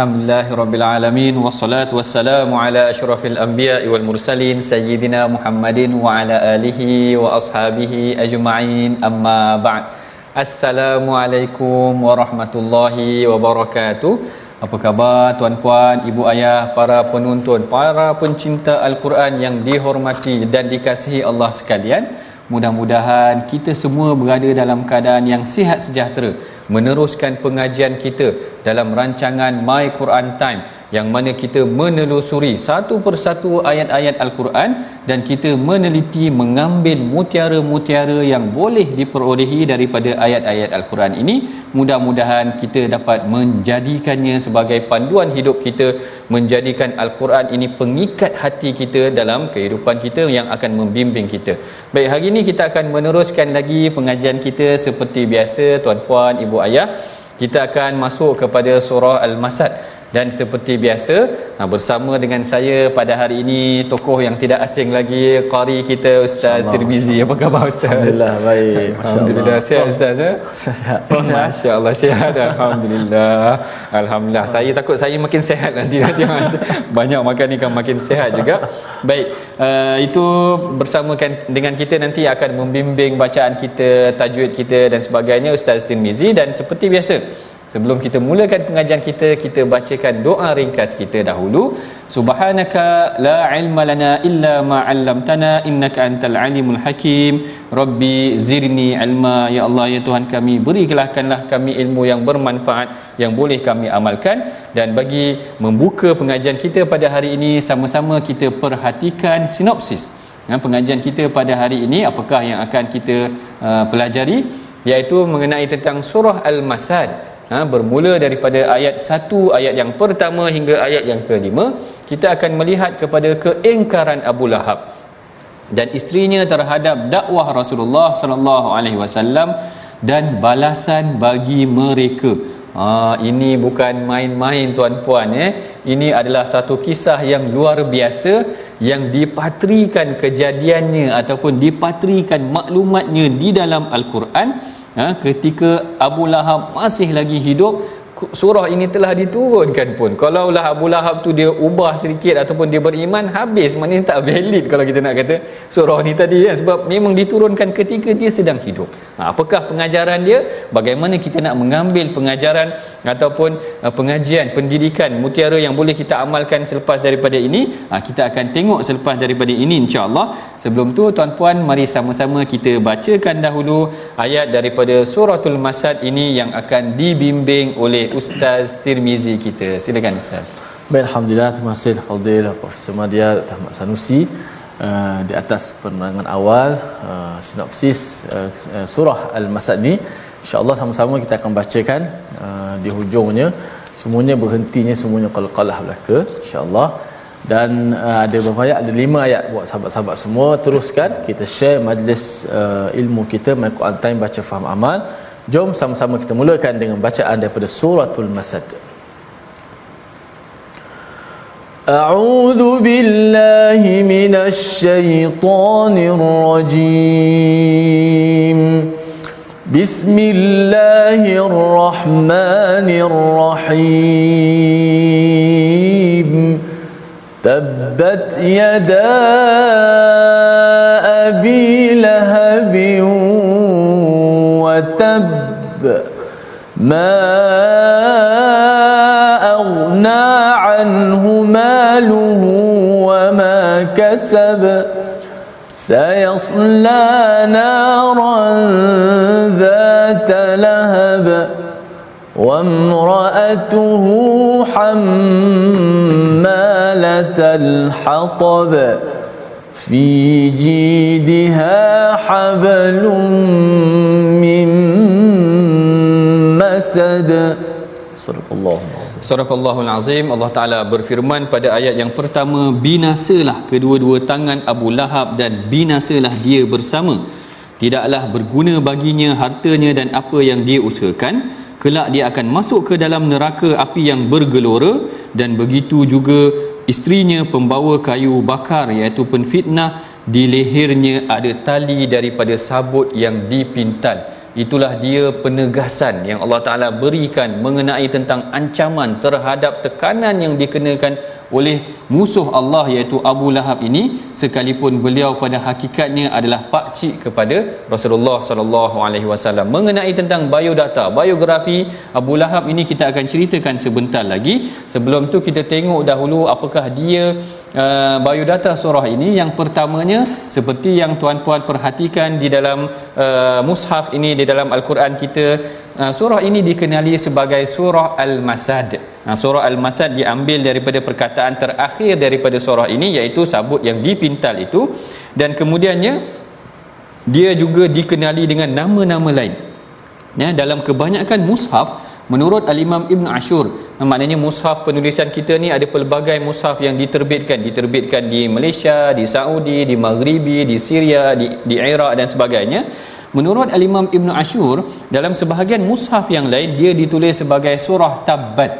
Alhamdulillahirabbil alamin wassalatu wassalamu ala asyrafil anbiya'i wal mursalin sayyidina Muhammadin wa ala alihi wa ashabihi ajma'in amma ba'd. Assalamualaikum warahmatullahi wabarakatuh. Apa khabar tuan-puan, ibu ayah, para penonton, para pencinta Al-Quran yang dihormati dan dikasihi Allah sekalian? Mudah-mudahan kita semua berada dalam keadaan yang sihat sejahtera meneruskan pengajian kita dalam rancangan My Quran Time yang mana kita menelusuri satu persatu ayat-ayat Al-Quran dan kita meneliti mengambil mutiara-mutiara yang boleh diperolehi daripada ayat-ayat Al-Quran ini. Mudah-mudahan kita dapat menjadikannya sebagai panduan hidup kita menjadikan Al-Quran ini pengikat hati kita dalam kehidupan kita yang akan membimbing kita. Baik hari ini kita akan meneruskan lagi pengajian kita seperti biasa tuan-puan ibu ayah kita akan masuk kepada surah Al-Masad dan seperti biasa ha, bersama dengan saya pada hari ini tokoh yang tidak asing lagi qari kita Ustaz Tirmizi. Apa khabar Ustaz? Alhamdulillah baik. Alhamdulillah. Sihat Ustaz ya? Sihat Masya-Allah sihat. Alhamdulillah. Alhamdulillah. Saya takut saya makin sihat nanti nanti banyak makan ikan makin sihat juga. Baik uh, itu bersamakan dengan kita nanti akan membimbing bacaan kita tajwid kita dan sebagainya Ustaz Tirmizi. Dan seperti biasa Sebelum kita mulakan pengajian kita, kita bacakan doa ringkas kita dahulu. Subhanaka la ilma lana illa ma 'allamtana innaka antal alimul hakim. Rabbi zirni ilma ya Allah ya Tuhan kami berikanlah kami ilmu yang bermanfaat yang boleh kami amalkan dan bagi membuka pengajian kita pada hari ini sama-sama kita perhatikan sinopsis. Ya, pengajian kita pada hari ini apakah yang akan kita uh, pelajari iaitu mengenai tentang surah Al-Masad ha, bermula daripada ayat 1 ayat yang pertama hingga ayat yang kelima kita akan melihat kepada keingkaran Abu Lahab dan isterinya terhadap dakwah Rasulullah sallallahu alaihi wasallam dan balasan bagi mereka. Ha, ini bukan main-main tuan-puan eh. Ini adalah satu kisah yang luar biasa yang dipatrikan kejadiannya ataupun dipatrikan maklumatnya di dalam al-Quran ha, ketika Abu Lahab masih lagi hidup surah ini telah diturunkan pun. Kalaulah Abu Lahab tu dia ubah sedikit ataupun dia beriman habis. Maknanya tak valid kalau kita nak kata surah ni tadi kan? Sebab memang diturunkan ketika dia sedang hidup. Ha, apakah pengajaran dia? Bagaimana kita nak mengambil pengajaran ataupun uh, pengajian pendidikan mutiara yang boleh kita amalkan selepas daripada ini? Ha, kita akan tengok selepas daripada ini insya-Allah sebelum tu tuan-puan mari sama-sama kita bacakan dahulu ayat daripada suratul masad ini yang akan dibimbing oleh Ustaz Tirmizi kita. Silakan Ustaz. Baik, Alhamdulillah. Terima kasih Fadil Profesor Madia Dr. Ahmad Sanusi uh, di atas penerangan awal uh, sinopsis uh, surah Al-Masad ni. InsyaAllah sama-sama kita akan bacakan uh, di hujungnya. Semuanya berhentinya semuanya qalqalah belaka. InsyaAllah Dan uh, ada berapa ayat? Ada lima ayat buat sahabat-sahabat semua. Teruskan. Kita share majlis uh, ilmu kita. My Quran Time baca faham amal. Jom sama-sama kita mulakan dengan bacaan daripada suratul Masad. أعوذ بالله من الشيطان الرجيم بسم الله الله الرحمن الرحيم تبت يدا أبي لهب وتب ما أغنى عنه ماله وما كسب سيصلى نارا ذات لهب وامرأته حمالة الحطب في جيدها حبل من مسد صدق الله Surah Allahul Azim Allah Ta'ala berfirman pada ayat yang pertama Binasalah kedua-dua tangan Abu Lahab dan binasalah dia bersama Tidaklah berguna baginya hartanya dan apa yang dia usahakan Kelak dia akan masuk ke dalam neraka api yang bergelora Dan begitu juga istrinya pembawa kayu bakar iaitu penfitnah Di lehernya ada tali daripada sabut yang dipintal itulah dia penegasan yang Allah Taala berikan mengenai tentang ancaman terhadap tekanan yang dikenakan oleh musuh Allah iaitu Abu Lahab ini. Sekalipun beliau pada hakikatnya adalah pak cik kepada Rasulullah sallallahu alaihi wasallam. Mengenai tentang biodata biografi Abu Lahab ini kita akan ceritakan sebentar lagi. Sebelum tu kita tengok dahulu apakah dia uh, biodata surah ini yang pertamanya seperti yang tuan-puan perhatikan di dalam uh, mushaf ini di dalam al-Quran kita uh, surah ini dikenali sebagai surah al-masad Nah, surah Al-Masad diambil daripada perkataan terakhir daripada surah ini iaitu sabut yang dipintal itu dan kemudiannya dia juga dikenali dengan nama-nama lain. Ya, dalam kebanyakan mushaf menurut Al-Imam Ibn Ashur maknanya mushaf penulisan kita ni ada pelbagai mushaf yang diterbitkan diterbitkan di Malaysia, di Saudi, di Maghribi, di Syria, di di Iraq dan sebagainya. Menurut Al-Imam Ibn Ashur dalam sebahagian mushaf yang lain dia ditulis sebagai surah Tabbat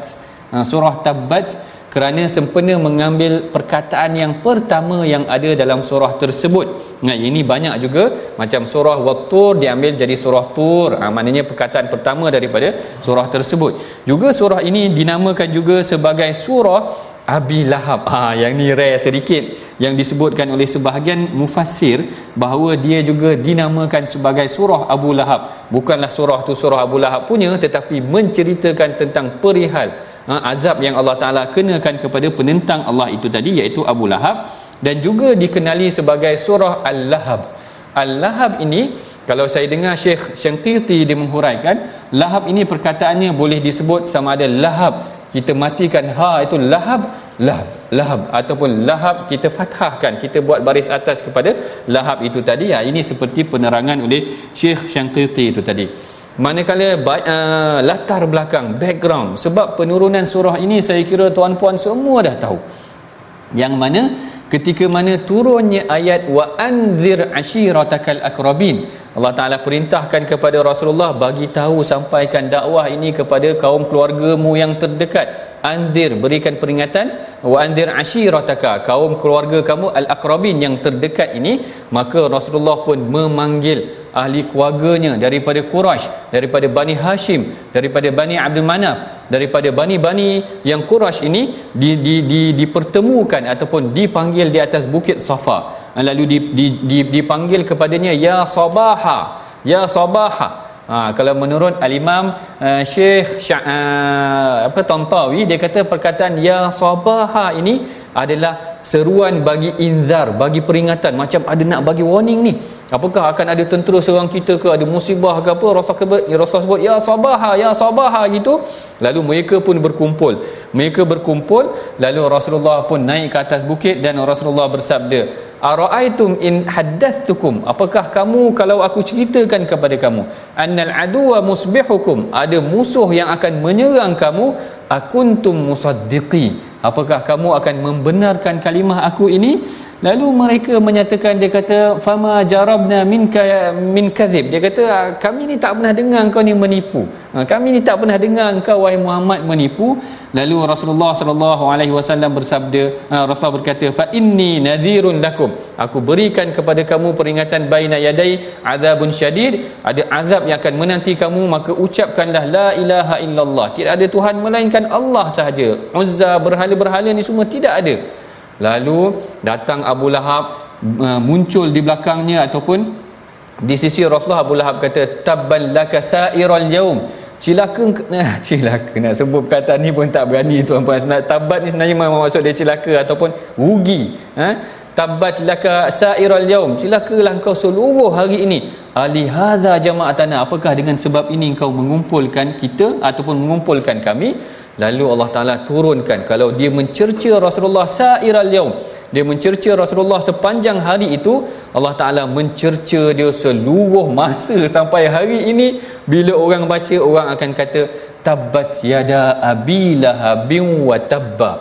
ha, surah Tabbat kerana sempena mengambil perkataan yang pertama yang ada dalam surah tersebut. Nah, ini banyak juga macam surah Wattur diambil jadi surah Tur. Ha, maknanya perkataan pertama daripada surah tersebut. Juga surah ini dinamakan juga sebagai surah Abi Lahab. Ha, yang ni rare sedikit yang disebutkan oleh sebahagian mufassir bahawa dia juga dinamakan sebagai surah Abu Lahab. Bukanlah surah tu surah Abu Lahab punya tetapi menceritakan tentang perihal ha, azab yang Allah Taala kenakan kepada penentang Allah itu tadi iaitu Abu Lahab. Dan juga dikenali sebagai surah Al-Lahab. Al-Lahab ini kalau saya dengar Syekh Syangqiti dia menghuraikan lahab ini perkataannya boleh disebut sama ada lahab. Kita matikan ha itu lahab lahab lahab. Ataupun lahab kita fathahkan kita buat baris atas kepada lahab itu tadi. Ya ini seperti penerangan oleh Syekh Syangqiti itu tadi manakala uh, latar belakang background sebab penurunan surah ini saya kira tuan-puan semua dah tahu. Yang mana ketika mana turunnya ayat wa anzir ashiratakal akrabin Allah Taala perintahkan kepada Rasulullah bagi tahu sampaikan dakwah ini kepada kaum keluargamu yang terdekat. Anzir berikan peringatan wa anzir ashirataka kaum keluarga kamu al akrabin yang terdekat ini. Maka Rasulullah pun memanggil ahli keluarganya daripada Quraisy daripada Bani Hashim daripada Bani Abdul Manaf daripada bani-bani yang Quraisy ini di, di, di, dipertemukan ataupun dipanggil di atas bukit Safa. Lalu di, di, di, dipanggil kepadanya ya sabaha ya sabaha. Ha, kalau menurut al-imam uh, Syekh Sya, uh, apa Tantawi dia kata perkataan ya sabaha ini adalah seruan bagi inzar bagi peringatan. Macam ada nak bagi warning ni. Apakah akan ada tentera serang kita ke? Ada musibah ke apa? Rasulullah ya Rasul sebut ya sabaha ya sabaha gitu. Lalu mereka pun berkumpul. Mereka berkumpul lalu Rasulullah pun naik ke atas bukit dan Rasulullah bersabda araaitum in haddathtukum? Apakah kamu kalau aku ceritakan kepada kamu annal aduwa musbihukum? Ada musuh yang akan menyerang kamu. Akuntum musaddiqi. Apakah kamu akan membenarkan kalimah aku ini lalu mereka menyatakan dia kata fama jarabna minka min kadhib dia kata ah, kami ni tak pernah dengar kau ni menipu. Ha, kami ni tak pernah dengar kau wahai Muhammad menipu. Lalu Rasulullah sallallahu alaihi wasallam bersabda ha, Rasulullah berkata fa inni nadhirun lakum. Aku berikan kepada kamu peringatan baina yadai azabun syadid. Ada azab yang akan menanti kamu maka ucapkanlah la ilaha illallah. Tidak ada tuhan melainkan Allah sahaja. Uzza berhala-berhala ni semua tidak ada lalu datang Abu Lahab uh, muncul di belakangnya ataupun di sisi Rasulullah Abu Lahab kata tabban laka sa'iral yaum. Cilaka nah, cilaka. Nak sebut kata ni pun tak berani tuan-puan. Nak tabat ni sebenarnya memang maksud dia cilaka ataupun rugi. Ha? tabat laka sa'iral yaum. Cilakalah engkau seluruh hari ini. Ali hadza jama'atana. Apakah dengan sebab ini engkau mengumpulkan kita ataupun mengumpulkan kami lalu Allah Taala turunkan kalau dia mencerca Rasulullah sa'iral yaum dia mencerca Rasulullah sepanjang hari itu Allah Taala mencerca dia seluruh masa sampai hari ini. Bila orang baca orang akan kata tabbat yada abilahabin wa tabba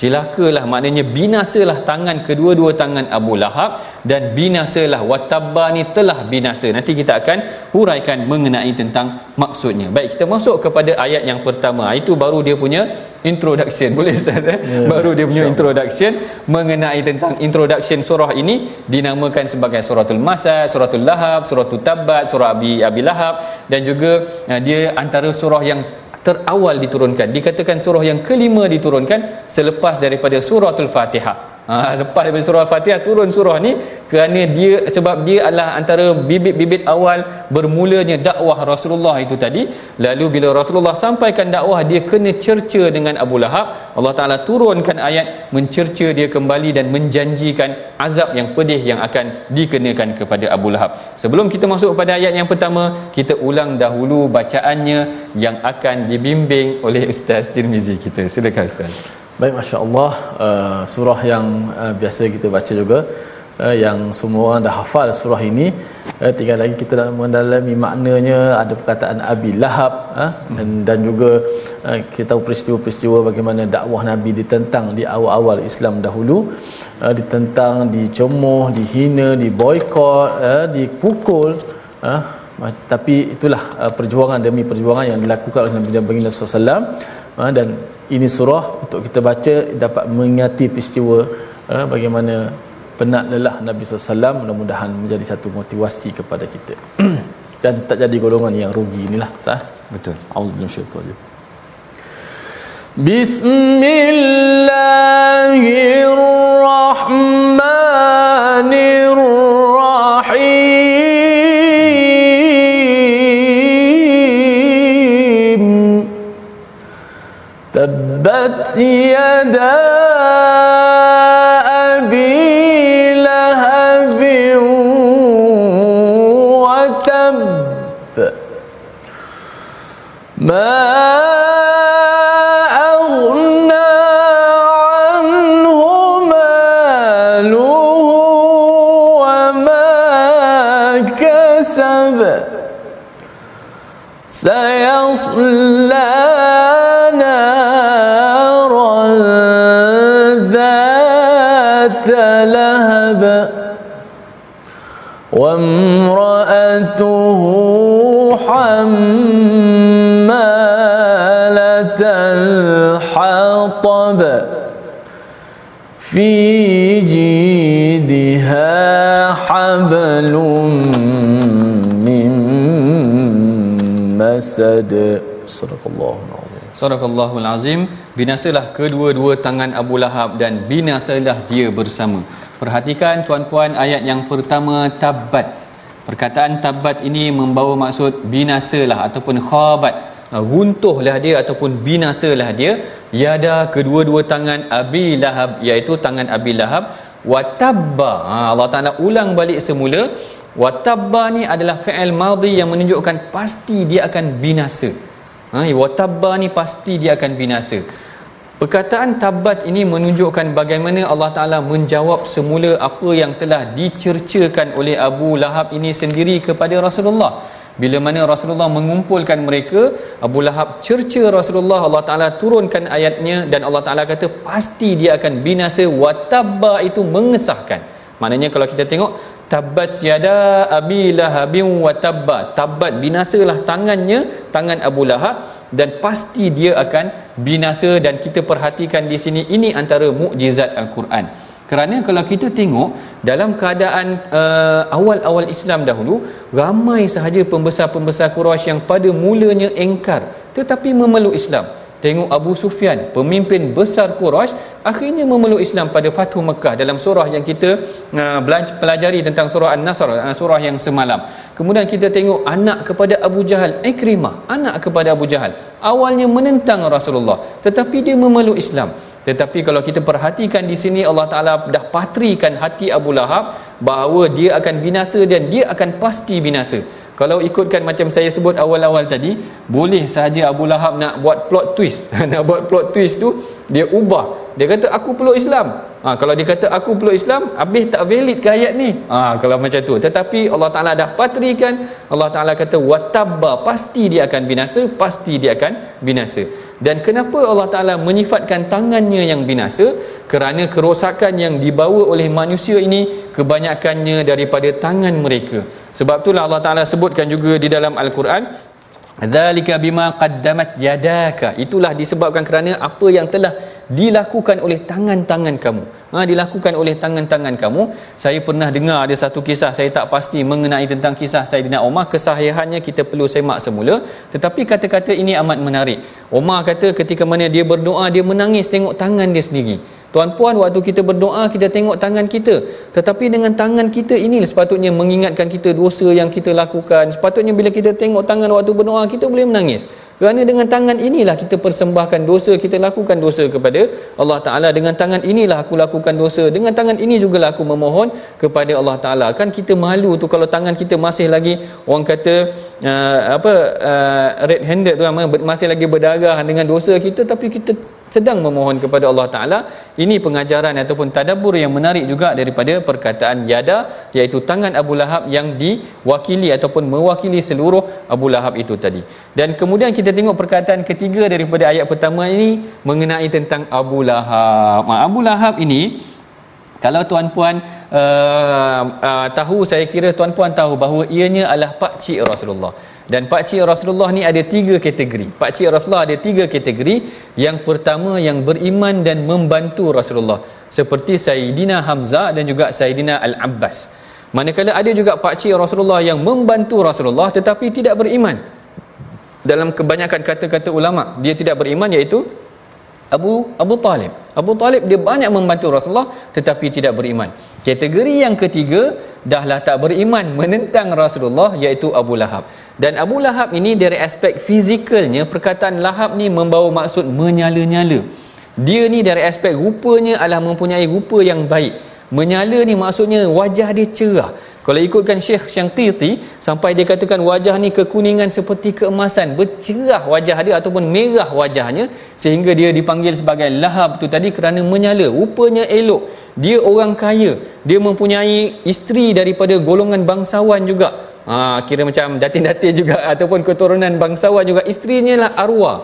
celakalah maknanya binasalah tangan kedua-dua tangan Abu Lahab dan binasalah watabba ni telah binasa. Nanti kita akan huraikan mengenai tentang maksudnya. Baik kita masuk kepada ayat yang pertama. Itu baru dia punya introduction. Boleh Ustaz eh? yeah, baru dia punya introduction mengenai tentang introduction surah ini dinamakan sebagai suratul masad suratul lahab suratul tabbat surah abi abi lahab. Dan juga uh, dia antara surah yang terawal diturunkan. Dikatakan surah yang kelima diturunkan selepas daripada suratul fatihah ha, lepas daripada surah fatihah turun surah ni kerana dia sebab dia adalah antara bibit-bibit awal bermulanya dakwah Rasulullah itu tadi. Lalu bila Rasulullah sampaikan dakwah dia kena cerca dengan Abu Lahab. Allah Ta'ala turunkan ayat mencerca dia kembali dan menjanjikan azab yang pedih yang akan dikenakan kepada Abu Lahab. Sebelum kita masuk pada ayat yang pertama kita ulang dahulu bacaannya yang akan dibimbing oleh Ustaz Tirmizi kita. Silakan Ustaz Baik Masya Allah uh, Surah yang uh, biasa kita baca juga uh, Yang semua orang dah hafal surah ini. Uh, Tinggal lagi kita nak mendalami maknanya Ada perkataan Abi Lahab uh, dan, dan juga uh, Kita tahu peristiwa-peristiwa bagaimana dakwah Nabi ditentang Di awal-awal Islam dahulu. Uh, Ditentang, dicemuh, dihina, diboykot uh, Dipukul uh, Tapi itulah uh, perjuangan demi perjuangan yang dilakukan oleh Nabi Nabi SAW uh, Dan ini surah untuk kita baca dapat mengingati peristiwa uh, bagaimana penat lelah Nabi SAW mudah-mudahan menjadi satu motivasi kepada kita. Dan tak jadi golongan yang rugi inilah sah betul. Auzubillahi Bismillahirrahmanirrahim تبت يدا في جيدها حبل من مسد صدق الله العظيم صدق الله العظيم binasalah kedua-dua tangan Abu Lahab dan binasalah dia bersama Perhatikan tuan-puan ayat yang pertama tabat. Perkataan tabat ini membawa maksud binasalah ataupun khabat. Runtuhlah dia ataupun binasalah dia. Yada kedua-dua tangan Abi Lahab iaitu tangan Abi Lahab watabba. Ha, Allah Taala ulang balik semula. Watabba ni adalah fi'il madhi yang menunjukkan pasti dia akan binasa. Ha, watabba ni pasti dia akan binasa. Perkataan tabat ini menunjukkan bagaimana Allah Ta'ala menjawab semula apa yang telah dicercakan oleh Abu Lahab ini sendiri kepada Rasulullah. Bila mana Rasulullah mengumpulkan mereka Abu Lahab cerca Rasulullah Allah Taala turunkan ayatnya dan Allah Taala kata pasti dia akan binasa watabba itu mengesahkan. Maknanya kalau kita tengok tabat yada abi lahabin watabba tabat binasalah tangannya tangan Abu Lahab dan pasti dia akan binasa dan kita perhatikan di sini ini antara mukjizat al-Quran kerana kalau kita tengok dalam keadaan uh, awal-awal Islam dahulu ramai sahaja pembesar-pembesar Quraisy yang pada mulanya engkar tetapi memeluk Islam. Tengok Abu Sufyan pemimpin besar Quraisy akhirnya memeluk Islam pada Fathu Mekah dalam surah yang kita uh, pelajari tentang surah An-Nasr uh, surah yang semalam. Kemudian kita tengok anak kepada Abu Jahal Ikrimah anak kepada Abu Jahal. Awalnya menentang Rasulullah tetapi dia memeluk Islam tetapi kalau kita perhatikan di sini Allah Taala dah patrikan hati Abu Lahab bahawa dia akan binasa dan dia akan pasti binasa. Kalau ikutkan macam saya sebut awal-awal tadi, boleh sahaja Abu Lahab nak buat plot twist. nak buat plot twist tu dia ubah. Dia kata aku peluk Islam. Ha, kalau dia kata aku peluk Islam, habis tak valid ke ayat ni? Ha, kalau macam tu. Tetapi Allah Taala dah patrikan, Allah Taala kata watabba pasti dia akan binasa, pasti dia akan binasa. Dan kenapa Allah Ta'ala menyifatkan tangannya yang binasa? Kerana kerosakan yang dibawa oleh manusia ini kebanyakannya daripada tangan mereka. Sebab itulah Allah Ta'ala sebutkan juga di dalam Al-Quran Dzalika bima qaddamat yadaka. Itulah disebabkan kerana apa yang telah dilakukan oleh tangan-tangan kamu. Ha, dilakukan oleh tangan-tangan kamu. Saya pernah dengar ada satu kisah, saya tak pasti mengenai tentang kisah Saidina Umar. Kesahihannya kita perlu semak semula. Tetapi kata-kata ini amat menarik. Umar kata ketika mana dia berdoa, dia menangis tengok tangan dia sendiri. Tuan-puan waktu kita berdoa kita tengok tangan kita tetapi dengan tangan kita ini sepatutnya mengingatkan kita dosa yang kita lakukan sepatutnya bila kita tengok tangan waktu berdoa kita boleh menangis kerana dengan tangan inilah kita persembahkan dosa kita lakukan dosa kepada Allah Taala. Dengan tangan inilah aku lakukan dosa. Dengan tangan ini juga aku memohon kepada Allah Taala. Kan kita malu tu kalau tangan kita masih lagi orang kata uh, apa uh, red handed tu masih lagi berdarah dengan dosa kita tapi kita sedang memohon kepada Allah Taala. Ini pengajaran ataupun tadabbur yang menarik juga daripada perkataan yada iaitu tangan Abu Lahab yang diwakili ataupun mewakili seluruh Abu Lahab itu tadi. Dan kemudian kita tengok perkataan ketiga daripada ayat pertama ini mengenai tentang Abu Lahab Abu Lahab ini kalau tuan-puan uh, uh, tahu saya kira tuan-puan tahu bahawa ianya adalah pak cik Rasulullah dan Pak Cik Rasulullah ni ada tiga kategori. Pak Cik Rasulullah ada tiga kategori. Yang pertama yang beriman dan membantu Rasulullah. Seperti Sayyidina Hamzah dan juga Sayyidina Al-Abbas. Manakala ada juga Pak Cik Rasulullah yang membantu Rasulullah tetapi tidak beriman. Dalam kebanyakan kata-kata ulama, dia tidak beriman iaitu Abu Abu Talib. Abu Talib dia banyak membantu Rasulullah tetapi tidak beriman. Kategori yang ketiga dahlah tak beriman menentang Rasulullah iaitu Abu Lahab. Dan Abu Lahab ini dari aspek fizikalnya perkataan Lahab ni membawa maksud menyala-nyala. Dia ni dari aspek rupanya adalah mempunyai rupa yang baik. Menyala ni maksudnya wajah dia cerah. Kalau ikutkan Syekh Syangqiti sampai dia katakan wajah ni kekuningan seperti keemasan, bercerah wajah dia ataupun merah wajahnya sehingga dia dipanggil sebagai Lahab tu tadi kerana menyala. Rupanya elok. Dia orang kaya. Dia mempunyai isteri daripada golongan bangsawan juga ha, kira macam datin-datin juga ataupun keturunan bangsawan juga isterinya lah Arwah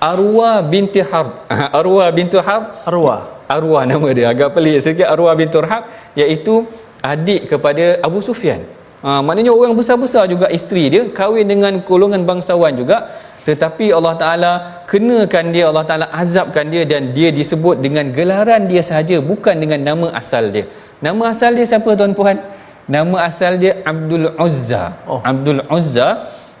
Arwah binti Harb Arwah binti Harb Arwah Arwah nama dia agak pelik sikit Arwah binti Harb iaitu adik kepada Abu Sufyan. Ha, maknanya orang besar-besar juga isteri dia kahwin dengan golongan bangsawan juga. Tetapi Allah Ta'ala kenakan dia Allah Ta'ala azabkan dia dan dia disebut dengan gelaran dia sahaja bukan dengan nama asal dia. Nama asal dia siapa tuan-puan? nama asal dia Abdul Uzza. Oh. Abdul Uzza.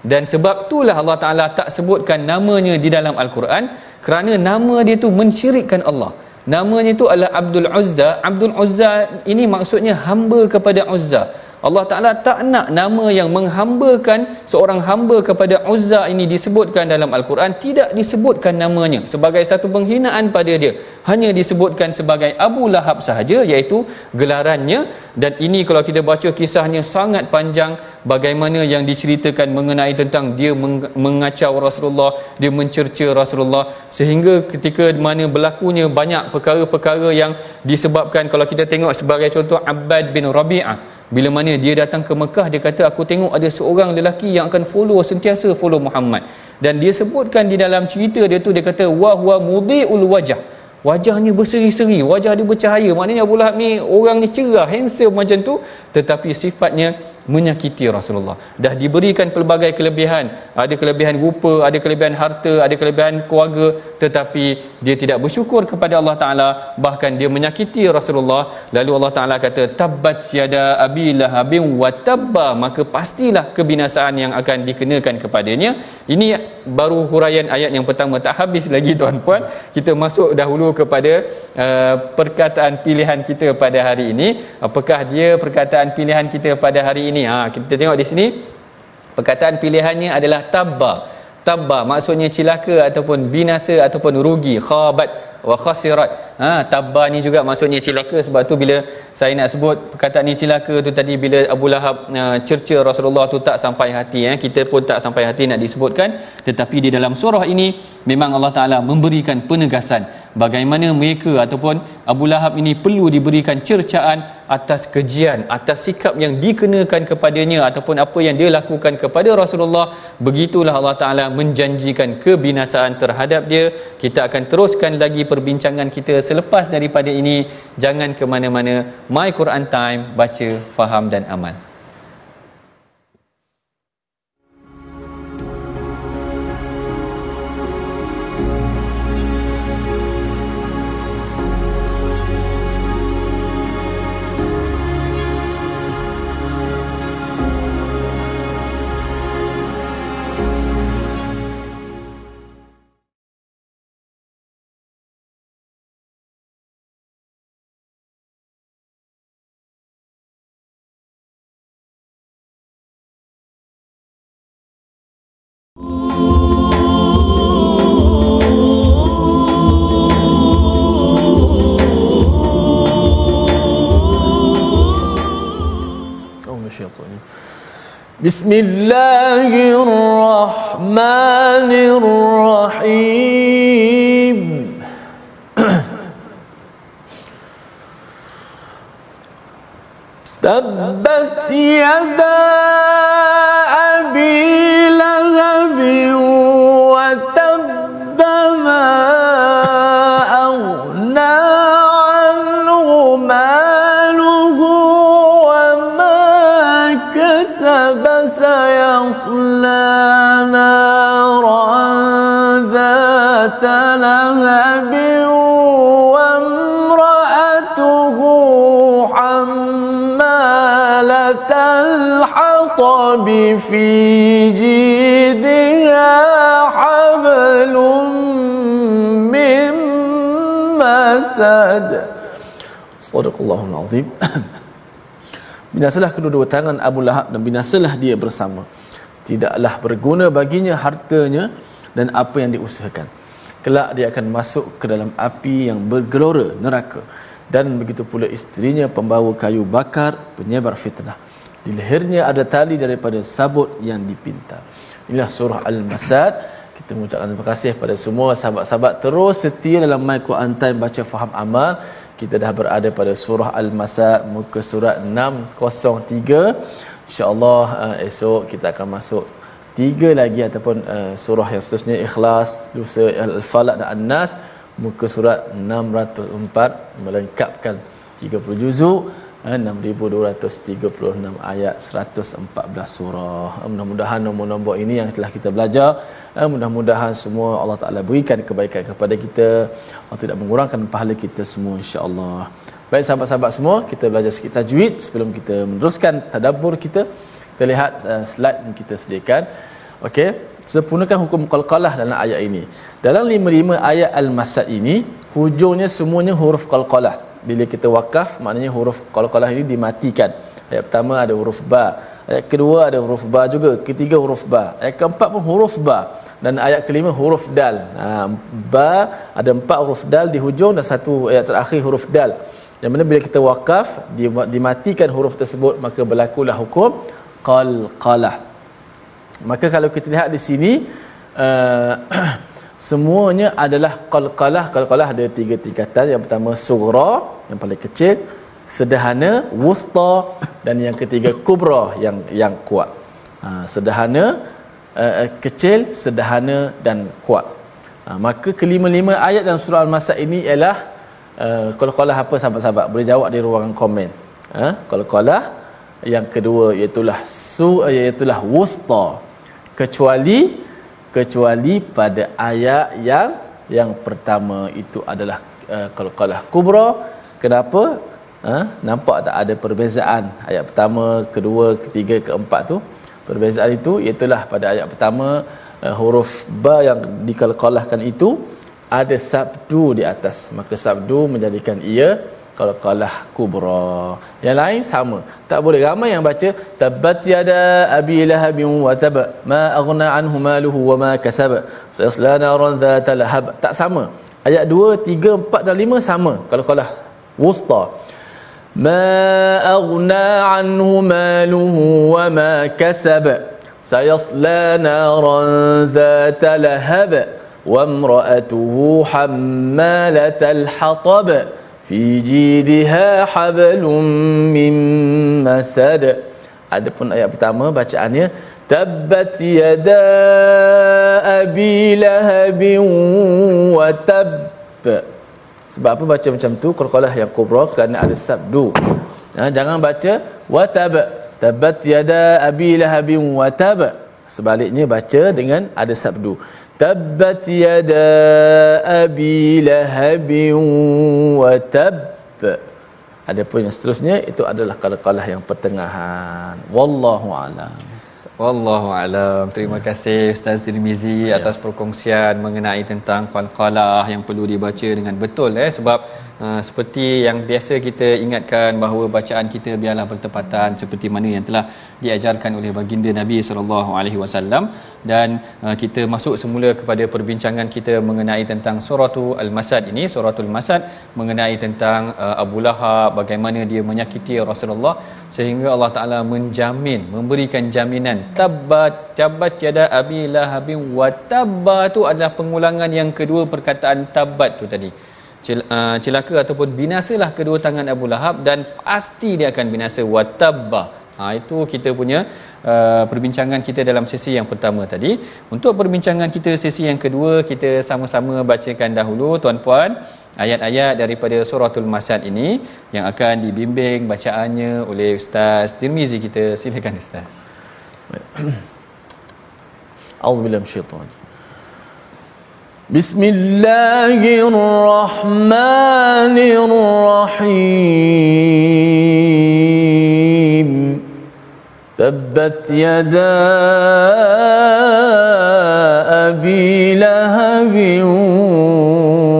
Dan sebab itulah Allah Ta'ala tak sebutkan namanya di dalam Al-Quran. Kerana nama dia tu mensyirikkan Allah namanya itu adalah Abdul Uzza. Abdul Uzza ini maksudnya hamba kepada Uzza Allah Ta'ala tak nak nama yang menghambakan seorang hamba kepada Uzza ini disebutkan dalam Al-Quran. Tidak disebutkan namanya sebagai satu penghinaan pada dia. Hanya disebutkan sebagai Abu Lahab sahaja iaitu gelarannya. Dan ini kalau kita baca kisahnya sangat panjang bagaimana yang diceritakan mengenai tentang dia mengacau Rasulullah dia mencerca Rasulullah. Sehingga ketika mana berlakunya banyak perkara-perkara yang disebabkan kalau kita tengok sebagai contoh Abbad bin Rabi'ah bila mana dia datang ke Mekah dia kata aku tengok ada seorang lelaki yang akan follow sentiasa follow Muhammad. Dan dia sebutkan di dalam cerita dia tu dia kata wa huwa mudhi'ul wajah. Wajahnya berseri-seri wajah dia bercahaya. Maknanya Abu Lahab ni orang ni cerah handsome macam tu. Tetapi sifatnya menyakiti Rasulullah. Dah diberikan pelbagai kelebihan. Ada kelebihan rupa ada kelebihan harta ada kelebihan keluarga. Tetapi dia tidak bersyukur kepada Allah Taala. Bahkan dia menyakiti Rasulullah. Lalu Allah Taala kata tabbat yada abilah abin wa tabba. Maka pastilah kebinasaan yang akan dikenakan kepadanya. Ini baru huraian ayat yang pertama. Tak habis lagi tuan-puan. Kita masuk dahulu kepada uh, perkataan pilihan kita pada hari ini. Apakah dia perkataan pilihan kita pada hari ini ha kita tengok di sini perkataan pilihannya adalah tabba. Tabba maksudnya cilaka ataupun binasa ataupun rugi khabat wa khasirat. Ha tabba ni juga maksudnya cilaka. Sebab tu bila saya nak sebut perkataan ni cilaka tu tadi bila Abu Lahab uh, cerca Rasulullah tu tak sampai hati eh kita pun tak sampai hati nak disebutkan. Tetapi di dalam surah ini memang Allah Taala memberikan penegasan bagaimana mereka ataupun Abu Lahab ini perlu diberikan cercaan atas kejian atas sikap yang dikenakan kepadanya ataupun apa yang dia lakukan kepada Rasulullah. Begitulah Allah Taala menjanjikan kebinasaan terhadap dia. Kita akan teruskan lagi perbincangan kita selepas daripada ini. Jangan ke mana-mana. My Quran time. Baca faham dan amal بسم الله الرحمن الرحيم. تبت يدا أبي jasad. Sadaqallahul Azim. Binasalah kedua-dua tangan Abu Lahab dan binasalah dia bersama. Tidaklah berguna baginya hartanya dan apa yang diusahakan. Kelak dia akan masuk ke dalam api yang bergelora neraka. Dan begitu pula isterinya pembawa kayu bakar penyebar fitnah. Di lehernya ada tali daripada sabut yang dipintal Inilah surah Al-Masad. Kita mengucapkan terima kasih kepada semua sahabat-sahabat terus setia dalam My Quran Time baca faham amal. Kita dah berada pada surah Al-Masa muka surat 603 insyaallah uh, esok kita akan masuk tiga lagi ataupun uh, surah yang seterusnya. Ikhlas lusa al-falaq dan an-nas muka surat 604 melengkapkan 30 juzuk 6236 ayat 114 surah. Mudah-mudahan nombor-nombor ini yang telah kita belajar mudah-mudahan semua Allah Taala berikan kebaikan kepada kita. Allah tidak mengurangkan pahala kita semua insya-Allah. Baik sahabat-sahabat semua kita belajar sikit tajwid sebelum kita meneruskan tadabbur kita. Kita lihat uh, slide yang kita sediakan. Okey sempurnakan hukum qalqalah dalam ayat ini. Dalam 55 ayat al-masad ini hujungnya semuanya huruf qalqalah bila kita wakaf maknanya huruf qalqalah ini dimatikan. Ayat pertama ada huruf ba ayat kedua ada huruf ba juga ketiga huruf ba ayat keempat pun huruf ba dan ayat kelima huruf dal. Ha, ba ada empat huruf dal di hujung dan satu ayat terakhir huruf dal. Yang mana bila kita wakaf dimatikan huruf tersebut maka berlakulah hukum qalqalah maka kalau kita lihat di sini uh, semuanya adalah qalqalah. Qalqalah ada tiga tingkatan. Yang pertama sughra yang paling kecil. Sederhana wusta. Dan yang ketiga kubra yang yang kuat. Ha, sederhana uh, kecil sederhana dan kuat. Ha, maka kelima-lima ayat dalam surah al-masad ini ialah uh, kalau-kalau apa sahabat-sahabat? Boleh jawab di ruangan komen. Ha, kalau-kalau yang kedua iaitulah su iaitulah wusta. Kecuali kecuali pada ayat yang yang pertama. Itu adalah uh, kalau kalah kubra kenapa? Uh, nampak tak ada perbezaan? Ayat pertama kedua ketiga keempat tu. Perbezaan itu iaitulah pada ayat pertama uh, huruf ba yang dikalkalahkan itu ada sabdu di atas. Maka sabdu menjadikan ia kalau kalah kubra. Yang lain sama. Tak boleh ramai yang baca tabat yada abi lahab wa tab ma aghna anhu maluhu wa ma kasab. Sayasla naran dhat lahab. Tak sama. Ayat 2 3 4 dan 5 sama. Kalau kalah wusta. Ma aghna anhu maluhu wa ma kasab. Sayasla naran dhat lahab. Wa imra'atuhu hammalatal hatab fi jidha hablum min masad. Adapun ayat pertama bacaannya tabbat yada abi lahab wa tab sebab apa baca macam tu? Qalqalah yang kubra kerana ada sabdu. Ha, jangan baca wa tab tabbat yada abi lahab wa tab sebaliknya baca dengan ada sabdu Tabbat yada abi lahabin wa tab. Adapun yang seterusnya itu adalah kalah-kalah yang pertengahan. Wallahu a'lam. Wallahu alam. Terima kasih Ustaz Tirmizi ya. atas perkongsian mengenai tentang qalqalah yang perlu dibaca dengan betul eh sebab uh, seperti yang biasa kita ingatkan bahawa bacaan kita biarlah bertepatan seperti mana yang telah diajarkan oleh baginda Nabi sallallahu alaihi wasallam. Dan uh, kita masuk semula kepada perbincangan kita mengenai tentang suratul al-masad ini. Suratul masad mengenai tentang uh, Abu Lahab bagaimana dia menyakiti Rasulullah sehingga Allah Taala menjamin memberikan jaminan. Tabbat tabbat yada abi lahabin wa tabba tu adalah pengulangan yang kedua perkataan tabbat tu tadi celaka ataupun binasalah kedua tangan Abu Lahab dan pasti dia akan binasa wa tabba Ha, itu kita punya uh, perbincangan kita dalam sesi yang pertama tadi. Untuk perbincangan kita sesi yang kedua, kita sama-sama bacakan dahulu tuan-puan ayat-ayat daripada suratul masad ini yang akan dibimbing bacaannya oleh Ustaz Tirmizi kita. Silakan Ustaz. Auzubillahi minasyaitanir بسم الله الرحمن الرحيم. تبت يدا أبي لهب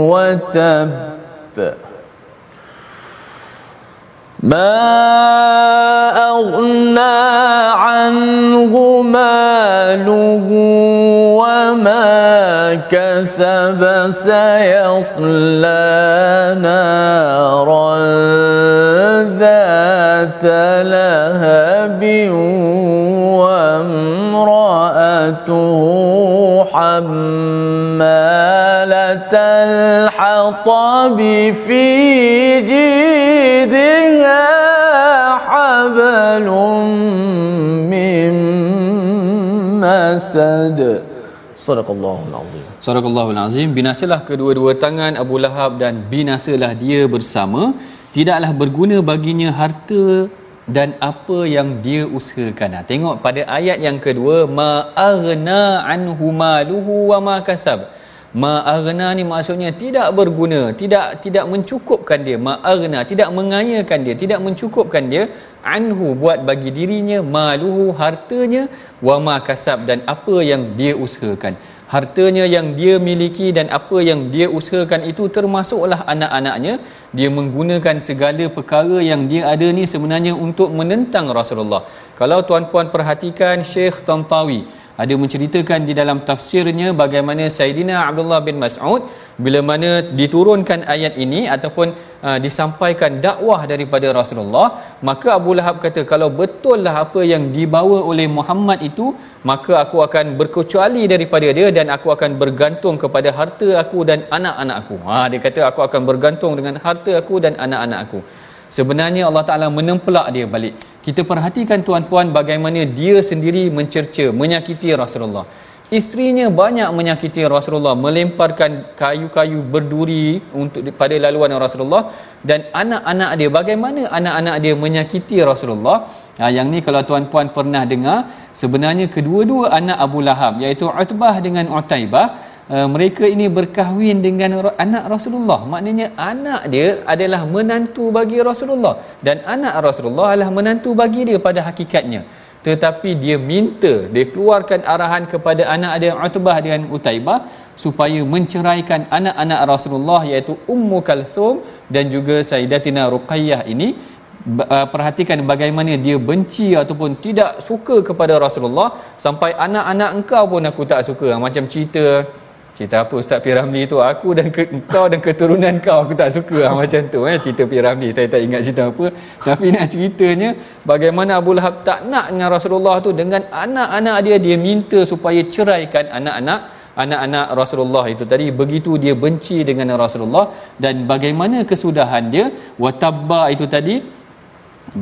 وتب. ما كسب سيصلى نارا ذات لهب وامرأته حمالة الحطب في جيدها حبل من مسد. صدق الله Sadaqallahul Azim binasalah kedua-dua tangan Abu Lahab dan binasalah dia bersama tidaklah berguna baginya harta dan apa yang dia usahakan. Ha, tengok pada ayat yang kedua ma aghna anhu maluhu wa ma kasab. Ma aghna ni maksudnya tidak berguna, tidak tidak mencukupkan dia. Ma aghna tidak mengayakan dia, tidak mencukupkan dia anhu buat bagi dirinya maluhu hartanya wa ma kasab dan apa yang dia usahakan hartanya yang dia miliki dan apa yang dia usahakan itu termasuklah anak-anaknya. Dia menggunakan segala perkara yang dia ada ni sebenarnya untuk menentang Rasulullah. Kalau tuan-puan perhatikan Syekh Tantawi ada menceritakan di dalam tafsirnya bagaimana Saidina Abdullah bin Mas'ud bila mana diturunkan ayat ini ataupun uh, disampaikan dakwah daripada Rasulullah maka Abu Lahab kata kalau betullah apa yang dibawa oleh Muhammad itu maka aku akan berkecuali daripada dia dan aku akan bergantung kepada harta aku dan anak-anak aku. Ha dia kata aku akan bergantung dengan harta aku dan anak-anak aku. Sebenarnya Allah Taala menempelak dia balik. Kita perhatikan tuan-puan bagaimana dia sendiri mencerca menyakiti Rasulullah Isterinya banyak menyakiti Rasulullah, melemparkan kayu-kayu berduri untuk pada laluan Rasulullah. Dan anak-anak dia bagaimana anak-anak dia menyakiti Rasulullah. Ha, yang ni kalau tuan-puan pernah dengar, sebenarnya kedua-dua anak Abu Lahab iaitu Utbah dengan Utaibah Uh, mereka ini berkahwin dengan anak Rasulullah. Maknanya anak dia adalah menantu bagi Rasulullah. Dan anak Rasulullah adalah menantu bagi dia pada hakikatnya tetapi dia minta dia keluarkan arahan kepada anak dia Utbah dengan Utaibah supaya menceraikan anak-anak Rasulullah iaitu Ummu Kalthum dan juga Sayyidatina Ruqayyah ini. Uh, perhatikan bagaimana dia benci ataupun tidak suka kepada Rasulullah. Sampai anak-anak engkau pun aku tak suka. Macam cerita cerita apa Ustaz Piramli tu? Aku dan ke, kau dan keturunan kau aku tak suka lah, macam tu eh cerita Piramli. Saya tak ingat cerita apa. Tapi nak ceritanya bagaimana Abu Lahab tak nak dengan Rasulullah tu? Dengan anak-anak dia dia minta supaya ceraikan anak-anak anak-anak Rasulullah itu. Tadi begitu dia benci dengan Rasulullah dan bagaimana kesudahan dia. Watabba itu tadi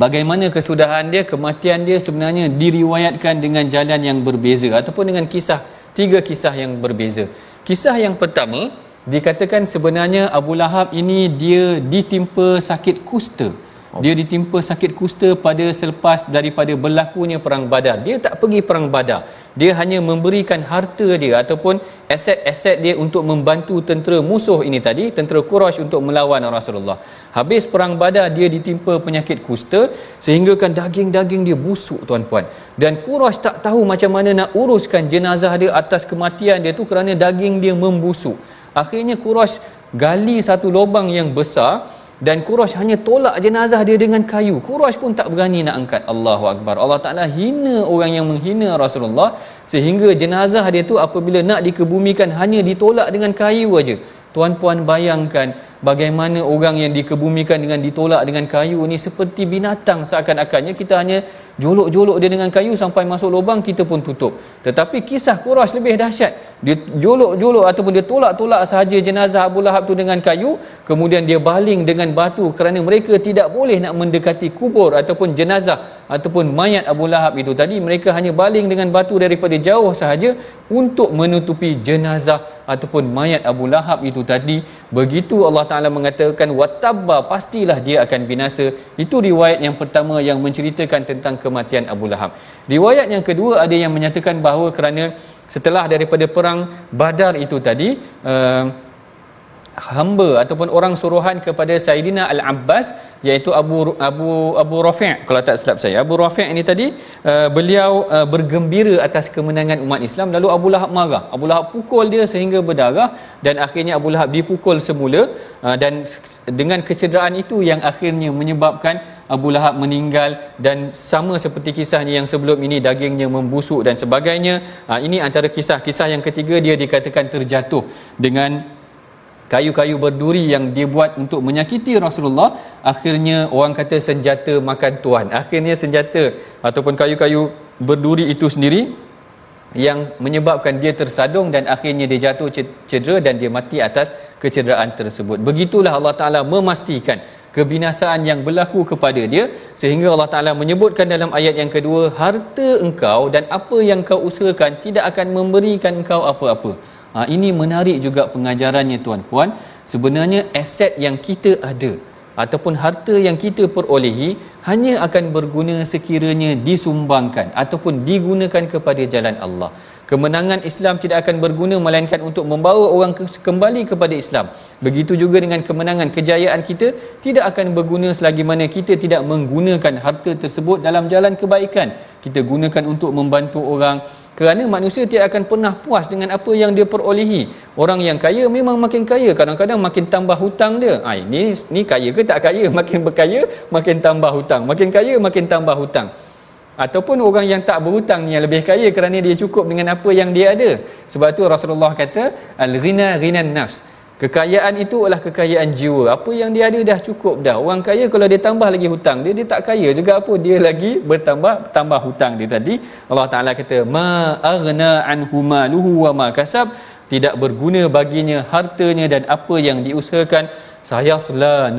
bagaimana kesudahan dia kematian dia sebenarnya diriwayatkan dengan jalan yang berbeza ataupun dengan kisah tiga kisah yang berbeza Kisah yang pertama dikatakan sebenarnya Abu Lahab ini dia ditimpa sakit kusta. Dia ditimpa sakit kusta pada selepas daripada berlakunya perang Badar. Dia tak pergi perang Badar. Dia hanya memberikan harta dia ataupun aset-aset dia untuk membantu tentera musuh ini tadi, tentera Quraisy untuk melawan Rasulullah. Habis perang Badar dia ditimpa penyakit kusta sehingga kan daging-daging dia busuk tuan-puan. Dan Quraisy tak tahu macam mana nak uruskan jenazah dia atas kematian dia tu kerana daging dia membusuk. Akhirnya Quraisy gali satu lubang yang besar dan Quraisy hanya tolak jenazah dia dengan kayu. Quraisy pun tak berani nak angkat. Allahu akbar. Allah Taala hina orang yang menghina Rasulullah sehingga jenazah dia tu apabila nak dikebumikan hanya ditolak dengan kayu aja. Tuan-puan bayangkan bagaimana orang yang dikebumikan dengan ditolak dengan kayu ni seperti binatang seakan-akannya kita hanya jolok-jolok dia dengan kayu sampai masuk lubang kita pun tutup tetapi kisah Quraisy lebih dahsyat dia jolok-jolok ataupun dia tolak-tolak sahaja jenazah Abu Lahab tu dengan kayu kemudian dia baling dengan batu kerana mereka tidak boleh nak mendekati kubur ataupun jenazah ataupun mayat Abu Lahab itu. Tadi mereka hanya baling dengan batu daripada jauh sahaja untuk menutupi jenazah ataupun mayat Abu Lahab itu tadi begitu Allah Taala mengatakan watabba pastilah dia akan binasa. Itu riwayat yang pertama yang menceritakan tentang kematian Abu Lahab. Riwayat yang kedua ada yang menyatakan bahawa kerana setelah daripada perang Badar itu tadi uh, hamba ataupun orang suruhan kepada Saidina Al-Abbas iaitu Abu Abu Abu Rafi' kalau tak silap saya. Abu Rafi' ini tadi uh, beliau uh, bergembira atas kemenangan umat Islam. Lalu Abu Lahab marah. Abu Lahab pukul dia sehingga berdarah dan akhirnya Abu Lahab dipukul semula. Uh, dan dengan kecederaan itu yang akhirnya menyebabkan Abu Lahab meninggal dan sama seperti kisahnya yang sebelum ini dagingnya membusuk dan sebagainya. Uh, ini antara kisah-kisah yang ketiga dia dikatakan terjatuh dengan kayu-kayu berduri yang dibuat untuk menyakiti Rasulullah akhirnya orang kata senjata makan tuan akhirnya senjata ataupun kayu-kayu berduri itu sendiri yang menyebabkan dia tersadung dan akhirnya dia jatuh cedera dan dia mati atas kecederaan tersebut. Begitulah Allah Taala memastikan kebinasaan yang berlaku kepada dia sehingga Allah Taala menyebutkan dalam ayat yang kedua harta engkau dan apa yang kau usahakan tidak akan memberikan engkau apa-apa Ha, ini menarik juga pengajarannya tuan-puan. Sebenarnya aset yang kita ada ataupun harta yang kita perolehi hanya akan berguna sekiranya disumbangkan ataupun digunakan kepada jalan Allah. Kemenangan Islam tidak akan berguna melainkan untuk membawa orang kembali kepada Islam. Begitu juga dengan kemenangan kejayaan kita tidak akan berguna selagi mana kita tidak menggunakan harta tersebut dalam jalan kebaikan. Kita gunakan untuk membantu orang, kerana manusia tidak akan pernah puas dengan apa yang dia perolehi. Orang yang kaya memang makin kaya. Kadang-kadang makin tambah hutang dia. Ha, ini ni kaya ke tak kaya? Makin berkaya makin tambah hutang. Makin kaya makin tambah hutang. Ataupun orang yang tak berhutang ni yang lebih kaya kerana dia cukup dengan apa yang dia ada. Sebab tu Rasulullah kata al-ghina ghinan nafs Kekayaan itu adalah kekayaan jiwa. Apa yang dia ada dah cukup dah. Orang kaya kalau dia tambah lagi hutang, dia dia tak kaya juga apa. Dia lagi bertambah tambah hutang dia tadi. Allah Taala kata ma aghna anhu maluhu wa ma kasab tidak berguna baginya hartanya dan apa yang diusahakan saya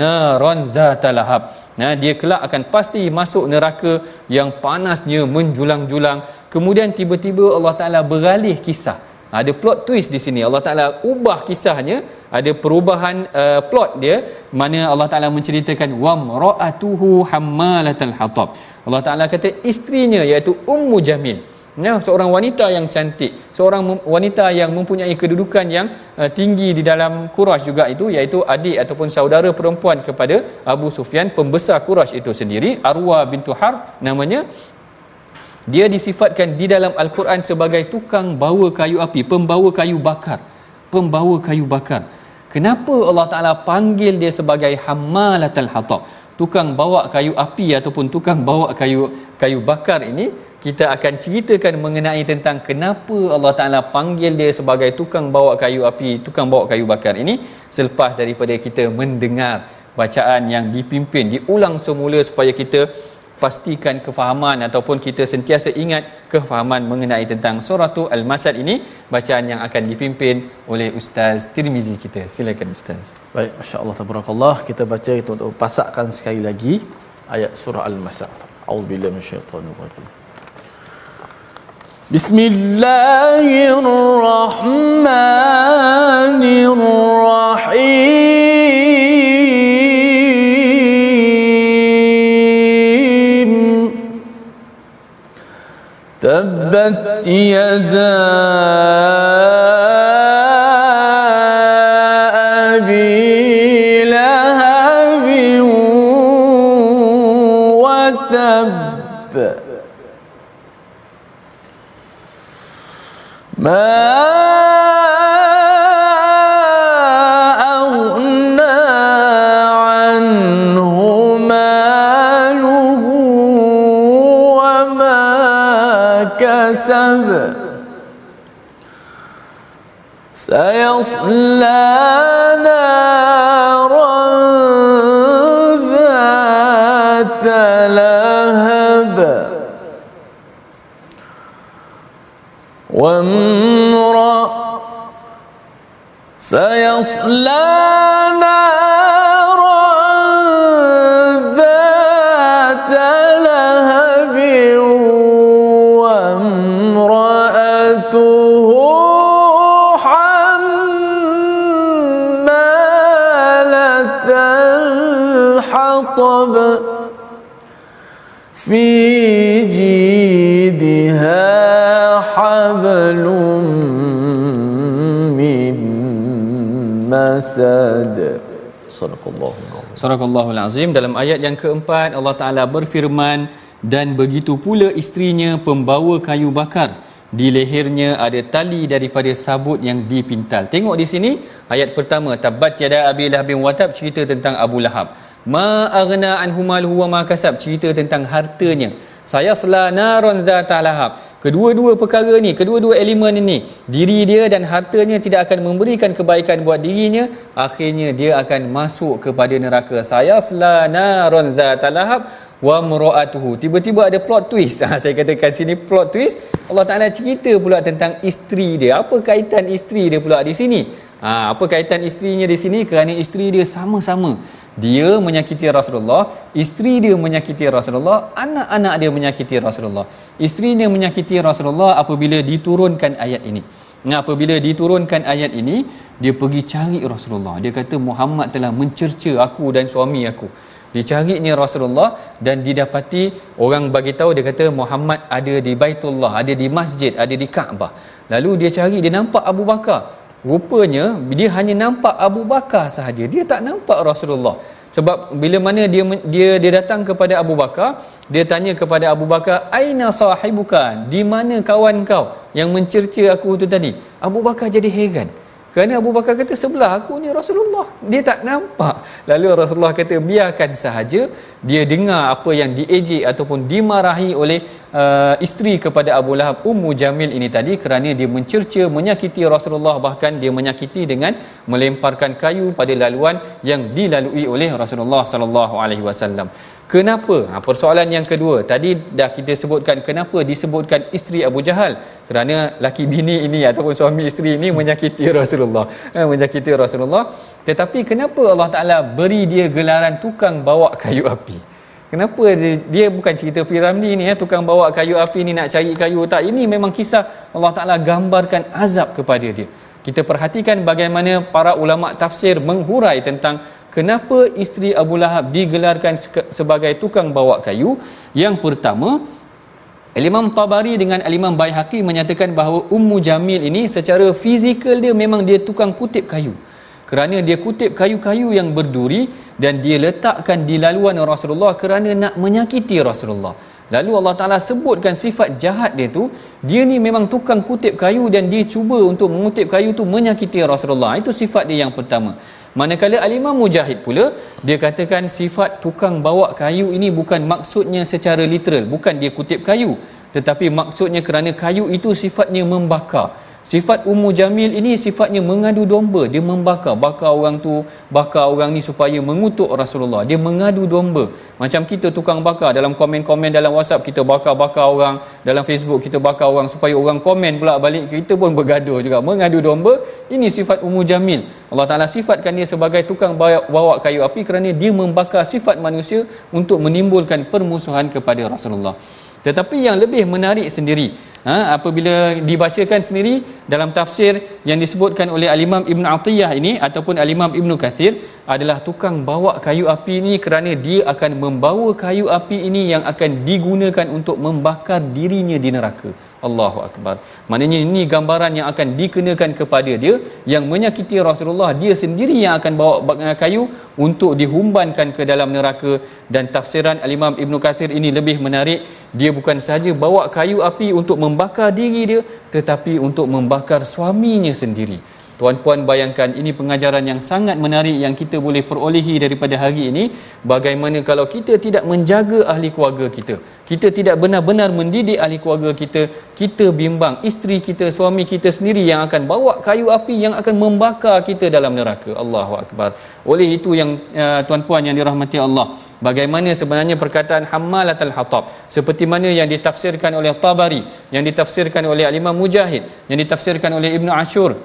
naron zatalahab nah dia kelak akan pasti masuk neraka yang panasnya menjulang-julang kemudian tiba-tiba Allah Taala beralih kisah ada plot twist di sini. Allah Taala ubah kisahnya. Ada perubahan uh, plot dia mana Allah Taala menceritakan wa maratuhu hammalatal hatab. Allah Taala kata isterinya iaitu ummu jamil. Ya seorang wanita yang cantik seorang wanita yang mempunyai kedudukan yang uh, tinggi di dalam Quraisy juga itu iaitu adik ataupun saudara perempuan kepada Abu Sufyan pembesar Quraisy itu sendiri Arwa bintu Harb namanya dia disifatkan di dalam al-Quran sebagai tukang bawa kayu api pembawa kayu bakar. Pembawa kayu bakar. Kenapa Allah Taala panggil dia sebagai hammalatul hatab? Tukang bawa kayu api ataupun tukang bawa kayu kayu bakar ini kita akan ceritakan mengenai tentang kenapa Allah Taala panggil dia sebagai tukang bawa kayu api tukang bawa kayu bakar ini. Selepas daripada kita mendengar bacaan yang dipimpin diulang semula supaya kita pastikan kefahaman ataupun kita sentiasa ingat kefahaman mengenai tentang surah Al-Masad ini bacaan yang akan dipimpin oleh Ustaz Tirmizi kita. Silakan Ustaz. Baik, masya-Allah tabarakallah. Kita baca kita untuk pasakkan sekali lagi ayat surah Al-Masad. A'udzubillahi minasyaitonir rajim. Bismillahirrahmanirrahim. تبت يدا أبي لهب وتب. ما سيصلى نارا ذات لهب. وامرأ سيصلى في جيدها حبل من مسد صدق الله صدق الله العظيم dalam ayat yang keempat Allah Taala berfirman dan begitu pula istrinya pembawa kayu bakar di lehernya ada tali daripada sabut yang dipintal. Tengok di sini ayat pertama tabat yada abi lahab bin watab cerita tentang Abu Lahab ma aghna anhu maluhu wa ma kasab. Cerita tentang hartanya. Saya selanaron zata lahab. Kedua-dua perkara ni kedua-dua elemen ini diri dia dan hartanya tidak akan memberikan kebaikan buat dirinya. Akhirnya dia akan masuk kepada neraka. Saya selanaron zata lahab wa muraatuhu tiba-tiba ada plot twist. Ha, saya katakan sini plot twist. Allah Taala cerita pula tentang isteri dia. Apa kaitan isteri dia pula di sini? Ha, apa kaitan isterinya di sini? Kerana isteri dia sama-sama dia menyakiti Rasulullah, isteri dia menyakiti Rasulullah, anak-anak dia menyakiti Rasulullah. Isteri dia menyakiti Rasulullah apabila diturunkan ayat ini. Nah, apabila diturunkan ayat ini, dia pergi cari Rasulullah. Dia kata Muhammad telah mencerca aku dan suami aku. Dia carinya Rasulullah dan didapati orang bagi tahu dia kata Muhammad ada di Baitullah, ada di masjid, ada di Kaabah. Lalu dia cari dia nampak Abu Bakar rupanya dia hanya nampak Abu Bakar sahaja. Dia tak nampak Rasulullah. Sebab bila mana dia dia dia datang kepada Abu Bakar dia tanya kepada Abu Bakar aina sahibuka di mana kawan kau yang mencerca aku tu tadi? Abu Bakar jadi heran kerana Abu Bakar kata sebelah aku ni Rasulullah. Dia tak nampak. Lalu Rasulullah kata biarkan sahaja dia dengar apa yang diejek ataupun dimarahi oleh uh, isteri kepada Abu Lahab Ummu Jamil ini tadi kerana dia mencerca menyakiti Rasulullah bahkan dia menyakiti dengan melemparkan kayu pada laluan yang dilalui oleh Rasulullah sallallahu alaihi wasallam. Kenapa? Ha, persoalan yang kedua tadi dah kita sebutkan kenapa disebutkan isteri Abu Jahal? Kerana laki bini ini ataupun suami isteri ini menyakiti Rasulullah. Ha, menyakiti Rasulullah. Tetapi kenapa Allah Taala beri dia gelaran tukang bawa kayu api? Kenapa dia, dia bukan cerita Piramli ni ya tukang bawa kayu api ni nak cari kayu tak ini memang kisah Allah Taala gambarkan azab kepada dia. Kita perhatikan bagaimana para ulama tafsir menghurai tentang kenapa isteri Abu Lahab digelarkan sebagai tukang bawa kayu. Yang pertama, Imam Tabari dengan Imam Baihaqi menyatakan bahawa Ummu Jamil ini secara fizikal dia memang dia tukang kutip kayu. Kerana dia kutip kayu-kayu yang berduri dan dia letakkan di laluan Rasulullah kerana nak menyakiti Rasulullah. Lalu Allah Taala sebutkan sifat jahat dia tu, dia ni memang tukang kutip kayu dan dia cuba untuk mengutip kayu tu menyakiti Rasulullah. Itu sifat dia yang pertama. Manakala Al-Imam Mujahid pula dia katakan sifat tukang bawa kayu ini bukan maksudnya secara literal, bukan dia kutip kayu, tetapi maksudnya kerana kayu itu sifatnya membakar. Sifat Ummu Jamil ini sifatnya mengadu domba. Dia membakar. Bakar orang tu, bakar orang ni supaya mengutuk Rasulullah. Dia mengadu domba. Macam kita tukang bakar dalam komen-komen dalam WhatsApp, kita bakar-bakar orang. Dalam Facebook, kita bakar orang supaya orang komen pula balik. Kita pun bergaduh juga. Mengadu domba, ini sifat Ummu Jamil. Allah Ta'ala sifatkan dia sebagai tukang bawa kayu api kerana dia membakar sifat manusia untuk menimbulkan permusuhan kepada Rasulullah. Tetapi yang lebih menarik sendiri, ha, apabila dibacakan sendiri dalam tafsir yang disebutkan oleh al-Imam Ibn Atiyah ini ataupun al-Imam Ibn Kathir adalah tukang bawa kayu api ini kerana dia akan membawa kayu api ini yang akan digunakan untuk membakar dirinya di neraka. Allahu Akbar. Maknanya ini gambaran yang akan dikenakan kepada dia yang menyakiti Rasulullah dia sendiri yang akan bawa kayu untuk dihumbankan ke dalam neraka. Dan tafsiran Al-Imam Ibn Kathir ini lebih menarik. Dia bukan sahaja bawa kayu api untuk membakar diri dia tetapi untuk membakar suaminya sendiri Tuan-puan bayangkan ini pengajaran yang sangat menarik yang kita boleh perolehi daripada hari ini. Bagaimana kalau kita tidak menjaga ahli keluarga kita kita tidak benar-benar mendidik ahli keluarga kita kita bimbang isteri kita suami kita sendiri yang akan bawa kayu api yang akan membakar kita dalam neraka. Allahu akbar. Oleh itu yang uh, tuan-puan yang dirahmati Allah bagaimana sebenarnya perkataan hammalatul hatab? Seperti mana yang ditafsirkan oleh Tabari yang ditafsirkan oleh Imam Mujahid yang ditafsirkan oleh Ibnu Ashur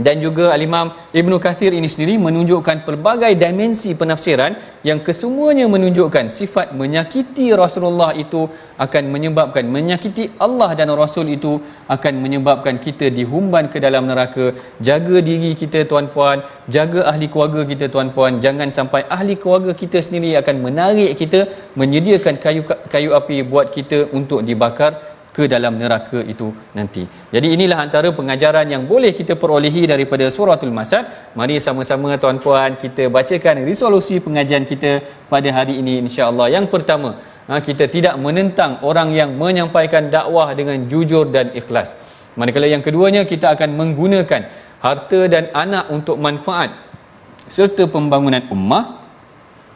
dan juga al-Imam Ibnu Kathir ini sendiri menunjukkan pelbagai dimensi penafsiran yang kesemuanya menunjukkan sifat menyakiti Rasulullah itu akan menyebabkan menyakiti Allah dan Rasul itu akan menyebabkan kita dihumban ke dalam neraka. Jaga diri kita tuan-puan. Jaga ahli keluarga kita tuan-puan. Jangan sampai ahli keluarga kita sendiri akan menarik kita menyediakan kayu kayu api buat kita untuk dibakar ke dalam neraka itu nanti. Jadi inilah antara pengajaran yang boleh kita perolehi daripada suratul masad. Mari sama-sama tuan-puan kita bacakan resolusi pengajian kita pada hari ini insya-Allah. Yang pertama, ha, kita tidak menentang orang yang menyampaikan dakwah dengan jujur dan ikhlas. Manakala yang keduanya kita akan menggunakan harta dan anak untuk manfaat serta pembangunan ummah.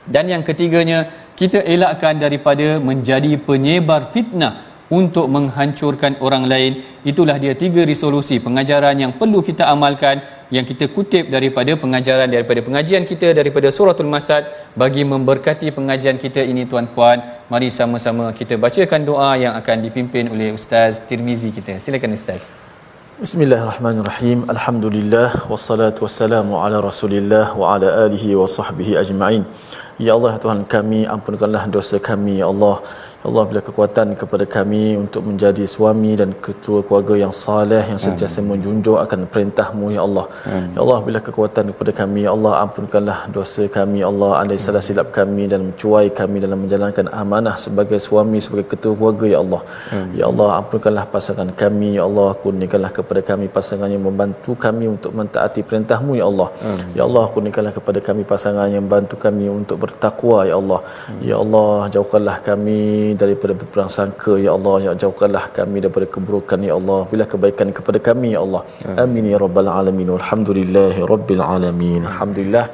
Dan yang ketiganya kita elakkan daripada menjadi penyebar fitnah untuk menghancurkan orang lain itulah dia tiga resolusi pengajaran yang perlu kita amalkan yang kita kutip daripada pengajaran daripada pengajian kita daripada suratul masad bagi memberkati pengajian kita ini tuan-puan mari sama-sama kita bacakan doa yang akan dipimpin oleh ustaz Tirmizi kita silakan ustaz Bismillahirrahmanirrahim. Alhamdulillah wassalatu wassalamu ala Rasulillah wa ala alihi wa sahbihi ajma'in. Ya Allah Tuhan kami ampunkanlah dosa kami ya Allah. Allah bila kekuatan kepada kami untuk menjadi suami dan ketua keluarga yang saleh yang sentiasa menjunjung akan perintahmu ya Allah. Amin. Ya Allah bila kekuatan kepada kami ya Allah ampunkanlah dosa kami ya Allah andai salah silap kami dan mencuai kami dalam menjalankan amanah sebagai suami sebagai ketua keluarga ya Allah. Amin. Ya Allah ampunkanlah pasangan kami ya Allah kurniakanlah kepada kami pasangan yang membantu kami untuk mentaati perintahmu ya Allah. Amin. Ya Allah kurniakanlah kepada kami pasangan yang membantu kami untuk bertakwa ya Allah. Amin. Ya Allah jauhkanlah kami daripada berperang sangka ya Allah ya jauhkanlah kami daripada keburukan ya Allah. Bila kebaikan kepada kami ya Allah. Amin ya rabbal alamin. Walhamdulillahi rabbil alamin. Alhamdulillah.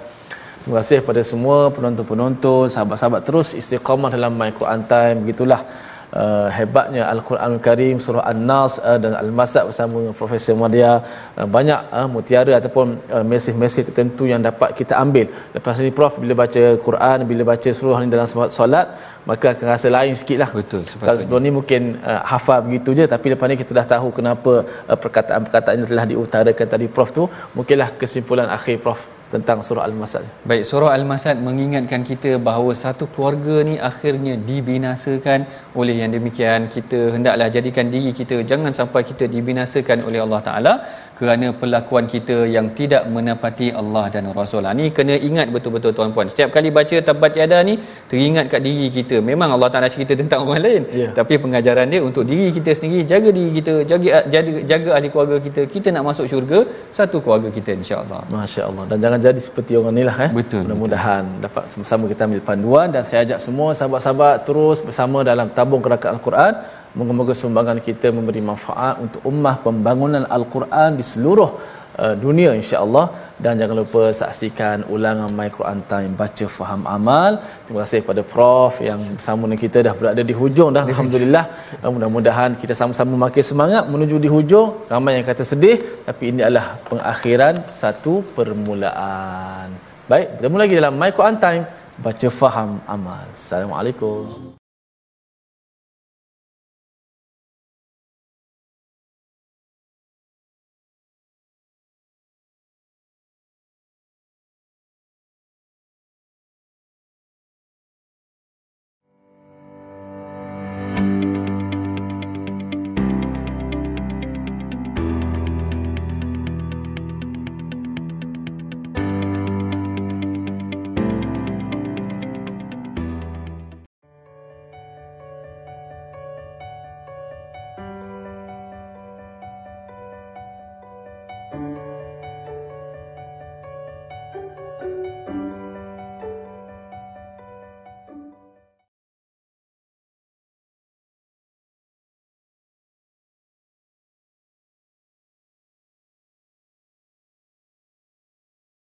Terima kasih kepada semua penonton-penonton, sahabat-sahabat terus istiqamah dalam My Quran Time. Begitulah uh, hebatnya Al-Quranul Karim surah An-Nas uh, dan Al-Masad bersama Profesor Madia. Uh, banyak uh, mutiara ataupun uh, mesej-mesej tertentu yang dapat kita ambil. Lepas ini Prof bila baca Quran bila baca surah ini dalam solat maka akan rasa lain sikit lah. Betul kalau sebelum ni mungkin uh, hafal begitu je tapi lepas ni kita dah tahu kenapa uh, perkataan-perkataan ini telah diutarakan tadi Prof tu mungkinlah kesimpulan akhir Prof tentang surah Al-Masad. Baik, surah Al-Masad mengingatkan kita bahawa satu keluarga ni akhirnya dibinasakan oleh yang demikian. Kita hendaklah jadikan diri kita jangan sampai kita dibinasakan oleh Allah Taala kerana perlakuan kita yang tidak menepati Allah dan Rasul. Ini kena ingat betul-betul tuan-puan. Setiap kali baca tabat yada ni teringat kat diri kita. Memang Allah Taala cerita tentang orang lain, yeah. tapi pengajaran dia untuk diri kita sendiri, jaga diri kita, jaga jaga, jaga ahli keluarga kita. Kita nak masuk syurga, satu keluarga kita insya-Allah. Masya-Allah. Dan jangan jadi seperti orang ni lah eh. Betul. Mudah-mudahan betul. dapat sama-sama kita ambil panduan dan saya ajak semua sahabat-sahabat terus bersama dalam tabung gerakan Al-Quran Moga-moga sumbangan kita memberi manfaat untuk ummah pembangunan Al-Quran di seluruh uh, dunia insya-Allah dan jangan lupa saksikan ulangan My Quran Time baca faham amal. Terima kasih kepada prof yang bersama dengan kita dah berada di hujung dah alhamdulillah. Mudah-mudahan kita sama-sama makin semangat menuju di hujung. Ramai yang kata sedih tapi ini adalah pengakhiran satu permulaan. Baik, bertemu lagi dalam My Quran Time baca faham amal. Assalamualaikum.